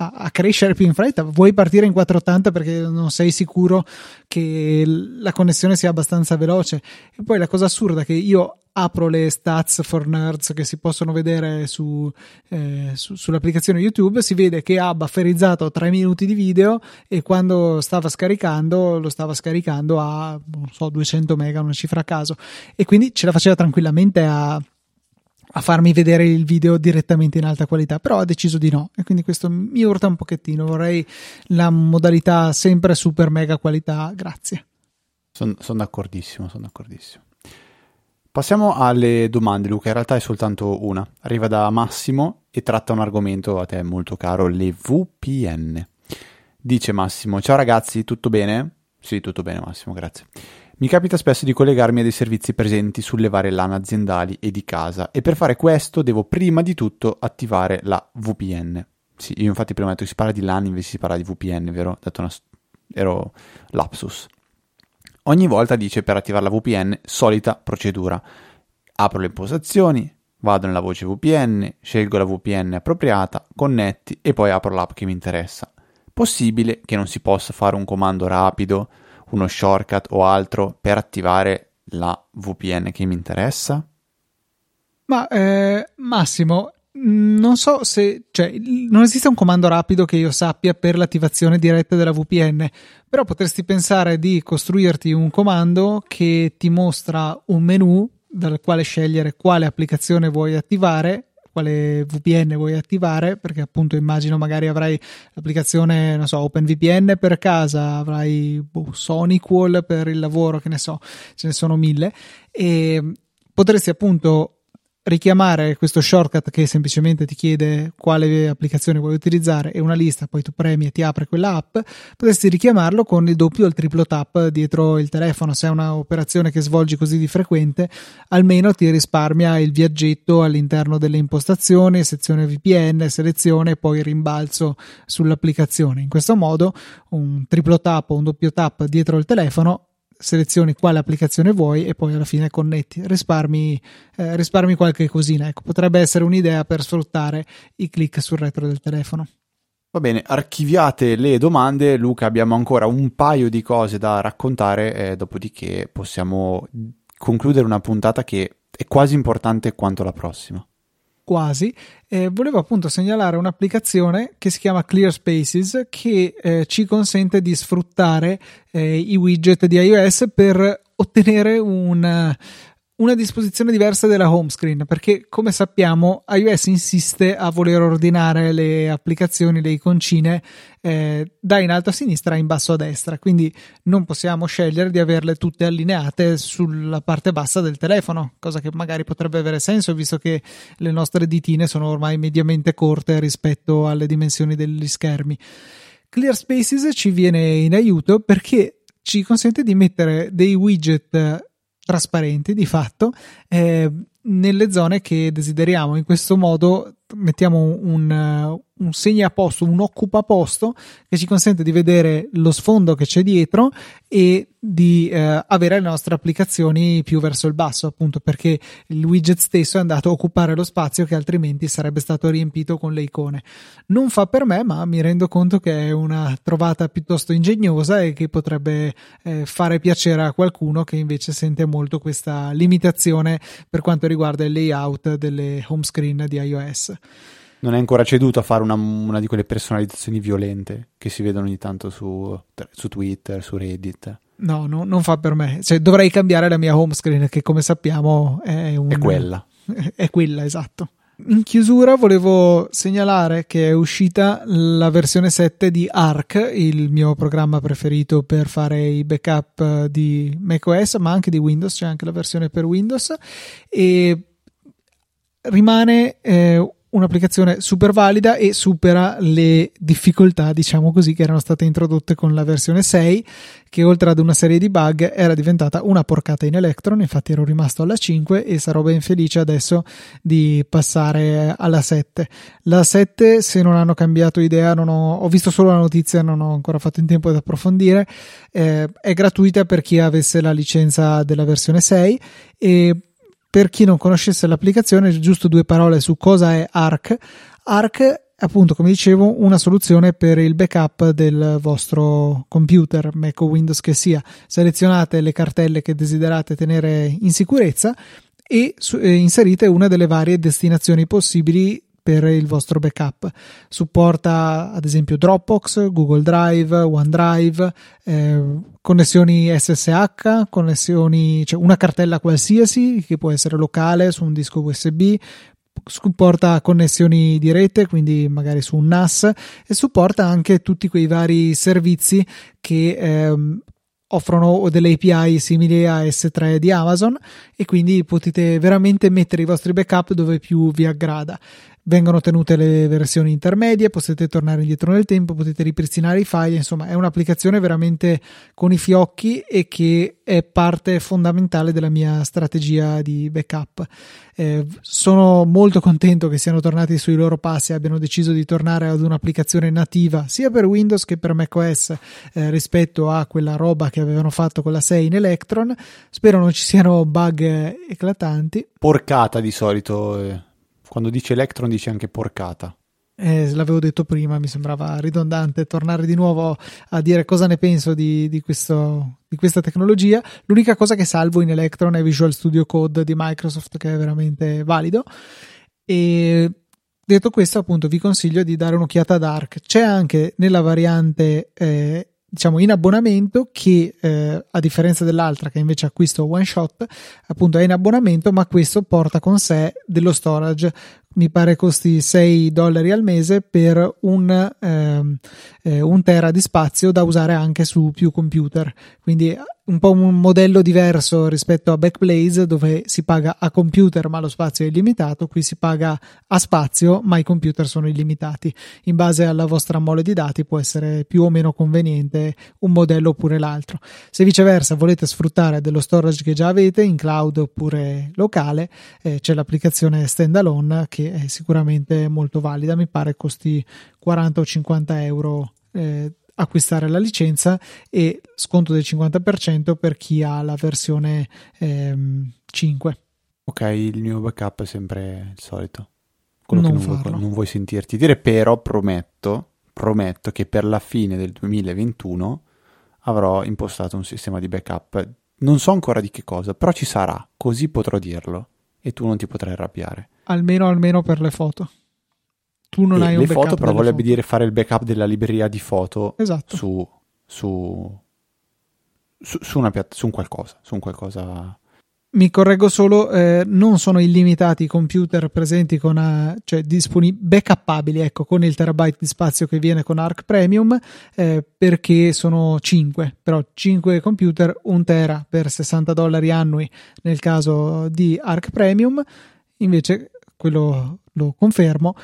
a, a, crescere più in fretta. Vuoi partire in 480 perché non sei sicuro che la connessione sia abbastanza veloce. E poi la cosa assurda è che io apro le stats for nerds che si possono vedere su, eh, su, sull'applicazione YouTube, si vede che ha bufferizzato 3 minuti di video e quando stava scaricando lo stava scaricando a so 200 mega, una cifra a caso e quindi ce la faceva tranquillamente a a farmi vedere il video direttamente in alta qualità, però ha deciso di no e quindi questo mi urta un pochettino, vorrei la modalità sempre super mega qualità, grazie. Sono son d'accordissimo, sono d'accordissimo. Passiamo alle domande, Luca. In realtà è soltanto una. Arriva da Massimo e tratta un argomento a te molto caro, le VPN. Dice Massimo: Ciao ragazzi, tutto bene? Sì, tutto bene, Massimo, grazie. Mi capita spesso di collegarmi a dei servizi presenti sulle varie LAN aziendali e di casa e per fare questo devo prima di tutto attivare la VPN. Sì, io infatti prima ho detto che si parla di LAN invece si parla di VPN, vero? Dato una... ero lapsus. Ogni volta dice per attivare la VPN, solita procedura. Apro le impostazioni, vado nella voce VPN, scelgo la VPN appropriata, connetti e poi apro l'app che mi interessa. Possibile che non si possa fare un comando rapido, uno shortcut o altro per attivare la VPN che mi interessa? Ma eh, Massimo, non so se cioè, non esiste un comando rapido che io sappia per l'attivazione diretta della VPN, però potresti pensare di costruirti un comando che ti mostra un menu dal quale scegliere quale applicazione vuoi attivare quale VPN vuoi attivare, perché appunto immagino magari avrai l'applicazione, non so, OpenVPN per casa, avrai boh, SonicWall per il lavoro, che ne so, ce ne sono mille, e potresti appunto richiamare questo shortcut che semplicemente ti chiede quale applicazione vuoi utilizzare e una lista, poi tu premi e ti apre quella app, potresti richiamarlo con il doppio o il triplo tap dietro il telefono. Se è un'operazione che svolgi così di frequente, almeno ti risparmia il viaggetto all'interno delle impostazioni, sezione VPN, selezione e poi rimbalzo sull'applicazione. In questo modo un triplo tap o un doppio tap dietro il telefono selezioni quale applicazione vuoi e poi alla fine connetti, risparmi, eh, risparmi qualche cosina. Ecco, potrebbe essere un'idea per sfruttare i click sul retro del telefono. Va bene, archiviate le domande, Luca, abbiamo ancora un paio di cose da raccontare, eh, dopodiché possiamo concludere una puntata che è quasi importante quanto la prossima quasi, eh, volevo appunto segnalare un'applicazione che si chiama Clear Spaces che eh, ci consente di sfruttare eh, i widget di iOS per ottenere un, una disposizione diversa della home screen perché come sappiamo iOS insiste a voler ordinare le applicazioni, le iconcine eh, da in alto a sinistra a in basso a destra. Quindi non possiamo scegliere di averle tutte allineate sulla parte bassa del telefono cosa che magari potrebbe avere senso visto che le nostre ditine sono ormai mediamente corte rispetto alle dimensioni degli schermi. Clear Spaces ci viene in aiuto perché ci consente di mettere dei widget trasparenti di fatto eh, nelle zone che desideriamo. In questo modo mettiamo un, un segnaposto, un occupa posto che ci consente di vedere lo sfondo che c'è dietro e di eh, avere le nostre applicazioni più verso il basso, appunto perché il widget stesso è andato a occupare lo spazio che altrimenti sarebbe stato riempito con le icone. Non fa per me, ma mi rendo conto che è una trovata piuttosto ingegnosa e che potrebbe eh, fare piacere a qualcuno che invece sente molto questa limitazione per quanto riguarda il layout delle home screen di iOS non è ancora ceduto a fare una, una, di quelle personalizzazioni violente che si vedono ogni tanto su, su Twitter, su Reddit. No, no, non fa per me. Cioè, dovrei cambiare la mia home screen, che come sappiamo è, un... è quella. È quella, esatto. In chiusura volevo segnalare che è uscita la versione 7 di Arc, il mio programma preferito per fare i backup di macOS, ma anche di Windows, c'è anche la versione per Windows e rimane eh, un'applicazione super valida e supera le difficoltà, diciamo così, che erano state introdotte con la versione 6, che oltre ad una serie di bug era diventata una porcata in Electron, infatti ero rimasto alla 5 e sarò ben felice adesso di passare alla 7. La 7, se non hanno cambiato idea, ho, ho visto solo la notizia, non ho ancora fatto in tempo ad approfondire, eh, è gratuita per chi avesse la licenza della versione 6 e per chi non conoscesse l'applicazione, giusto due parole su cosa è Arc. Arc è appunto, come dicevo, una soluzione per il backup del vostro computer, Mac o Windows che sia. Selezionate le cartelle che desiderate tenere in sicurezza e inserite una delle varie destinazioni possibili per il vostro backup. Supporta ad esempio Dropbox, Google Drive, OneDrive, eh, connessioni SSH, connessioni, cioè una cartella qualsiasi che può essere locale su un disco USB, supporta connessioni di rete, quindi magari su un NAS, e supporta anche tutti quei vari servizi che ehm, offrono delle API simili a S3 di Amazon e quindi potete veramente mettere i vostri backup dove più vi aggrada vengono tenute le versioni intermedie, potete tornare indietro nel tempo, potete ripristinare i file, insomma è un'applicazione veramente con i fiocchi e che è parte fondamentale della mia strategia di backup. Eh, sono molto contento che siano tornati sui loro passi e abbiano deciso di tornare ad un'applicazione nativa sia per Windows che per macOS eh, rispetto a quella roba che avevano fatto con la 6 in Electron. Spero non ci siano bug eclatanti. Porcata di solito. Eh quando dice Electron dice anche porcata. Eh, l'avevo detto prima, mi sembrava ridondante tornare di nuovo a dire cosa ne penso di, di, questo, di, questa tecnologia. L'unica cosa che salvo in Electron è Visual Studio Code di Microsoft, che è veramente valido. E detto questo, appunto, vi consiglio di dare un'occhiata ad Arc. C'è anche nella variante eh, diciamo in abbonamento che eh, a differenza dell'altra che invece acquisto one shot appunto è in abbonamento ma questo porta con sé dello storage. Mi pare costi 6 dollari al mese per un, ehm, eh, un tera di spazio da usare anche su più computer. Quindi un po' un modello diverso rispetto a Backblaze dove si paga a computer ma lo spazio è illimitato, qui si paga a spazio ma i computer sono illimitati. In base alla vostra mole di dati può essere più o meno conveniente un modello oppure l'altro. Se viceversa volete sfruttare dello storage che già avete in cloud oppure locale, eh, c'è l'applicazione standalone che è sicuramente molto valida, mi pare costi 40 o 50 euro. Eh, acquistare la licenza e sconto del 50% per chi ha la versione ehm, 5. Ok, il mio backup è sempre il solito. Quello non che non vuoi, non vuoi, sentirti dire, però prometto, prometto che per la fine del 2021 avrò impostato un sistema di backup. Non so ancora di che cosa, però ci sarà, così potrò dirlo e tu non ti potrai arrabbiare. Almeno, almeno per le foto tu non e hai un le foto, però vorrebbe dire fare il backup della libreria di foto esatto. su, su, su, su, una piatta, su un qualcosa, su un qualcosa. Mi correggo solo, eh, non sono illimitati i computer presenti con, uh, cioè disponibili, backuppabili, ecco, con il terabyte di spazio che viene con Arc Premium, eh, perché sono 5, però 5 computer, 1 tera per 60 dollari annui nel caso di Arc Premium, invece quello lo confermo,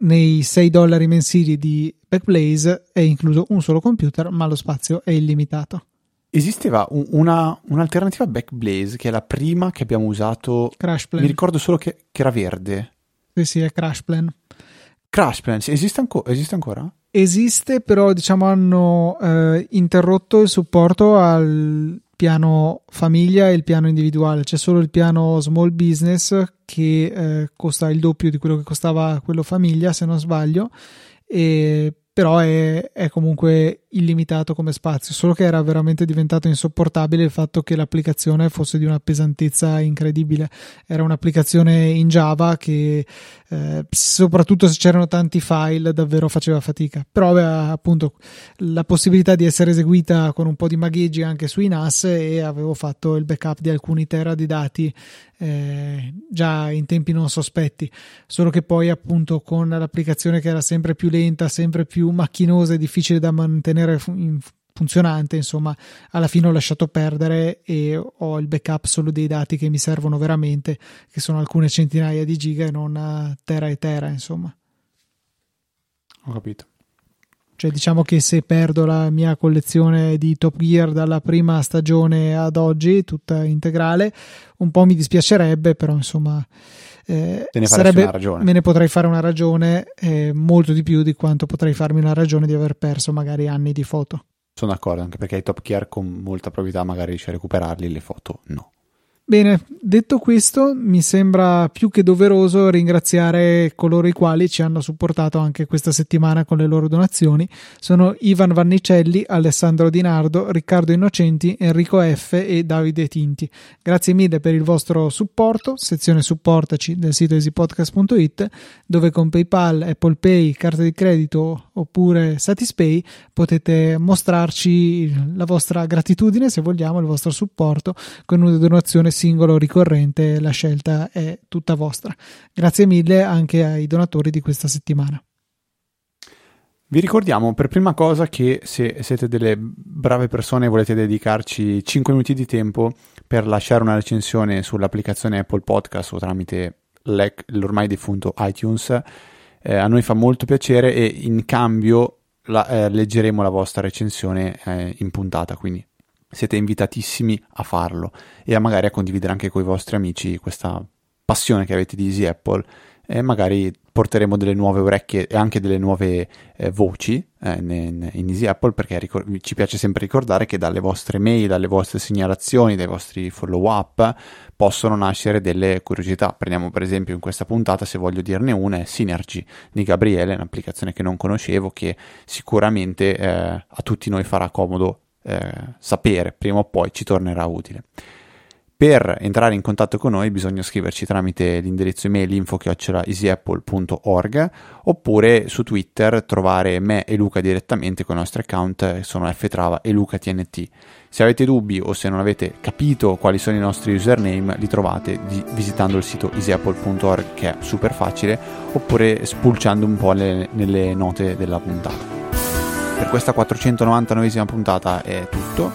nei 6 dollari mensili di Backblaze è incluso un solo computer, ma lo spazio è illimitato. Esisteva una, un'alternativa a Backblaze che è la prima che abbiamo usaso. Crashplan. Mi ricordo solo che, che era verde. Sì, sì, è Crash Plan. Crash Plan, esiste, anco- esiste ancora? Esiste, però diciamo hanno eh, interrotto il supporto al piano famiglia e il piano individuale. C'è solo il piano small business che eh, costa il doppio di quello che costava quello famiglia, se non sbaglio. E però è, è, comunque illimitato come spazio, solo che era veramente diventato insopportabile il fatto che l'applicazione fosse di una pesantezza incredibile. Era un'applicazione in Java che eh, soprattutto se c'erano tanti file davvero faceva fatica, però aveva appunto la possibilità di essere eseguita con un po' di magheggi anche sui NAS e avevo fatto il backup di alcuni tera di dati eh, già in tempi non sospetti, solo che poi appunto con l'applicazione che era sempre più lenta, sempre più macchinosa e difficile da mantenere funzionante, insomma, alla fine ho lasciato perdere e ho il backup solo dei dati che mi servono veramente, che sono alcune centinaia di giga e non tera e tera, insomma. Ho capito. Cioè, diciamo che se perdo la mia collezione di Top Gear dalla prima stagione ad oggi, tutta integrale, un po' mi dispiacerebbe, però insomma. Eh, Te ne sarebbe, una ragione. Me ne potrei fare una ragione, eh, molto di più di quanto potrei farmi una ragione di aver perso magari anni di foto. Sono d'accordo, anche perché i Top Gear con molta probabilità magari riesci a recuperarli, le foto no. Bene, detto questo, mi sembra più che doveroso ringraziare coloro i quali ci hanno supportato anche questa settimana con le loro donazioni. Sono Ivan Vannicelli, Alessandro Di Nardo, Riccardo Innocenti, Enrico F e Davide Tinti. Grazie mille per il vostro supporto. Sezione supportaci del sito easypodcast.it, dove con PayPal, Apple Pay, carta di credito oppure Satispay potete mostrarci la vostra gratitudine, se vogliamo, il vostro supporto con una donazione singolo ricorrente, la scelta è tutta vostra. Grazie mille anche ai donatori di questa settimana. Vi ricordiamo per prima cosa che se siete delle brave persone e volete dedicarci 5 minuti di tempo per lasciare una recensione sull'applicazione Apple Podcast o tramite l'ormai defunto iTunes, eh, a noi fa molto piacere e in cambio la, eh, leggeremo la vostra recensione eh, in puntata, quindi siete invitatissimi a farlo e a magari a condividere anche con i vostri amici questa passione che avete di Easy Apple e magari porteremo delle nuove orecchie e anche delle nuove eh, voci eh, in, in, Easy Apple perché ricor- ci piace sempre ricordare che dalle vostre mail, dalle vostre segnalazioni, dai vostri follow up possono nascere delle curiosità. Prendiamo per esempio in questa puntata, se voglio dirne una, è Synergy di Gabriele, un'applicazione che non conoscevo che sicuramente eh, a tutti noi farà comodo eh, sapere, prima o poi ci tornerà utile. Per entrare in contatto con noi bisogna scriverci tramite l'indirizzo email info-easyapple.org oppure su Twitter trovare me e Luca direttamente con i nostri account sono ftrava e lucatnt. Se avete dubbi o se non avete capito quali sono i nostri username li trovate di, visitando il sito easyapple.org che è super facile oppure spulciando un po' le, nelle note della puntata. Per questa 499esima puntata è tutto.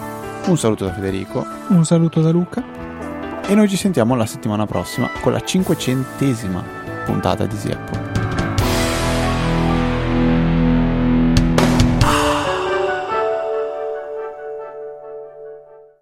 Un saluto da Federico. Un saluto da Luca. E noi ci sentiamo la settimana prossima con la 500esima puntata di Easy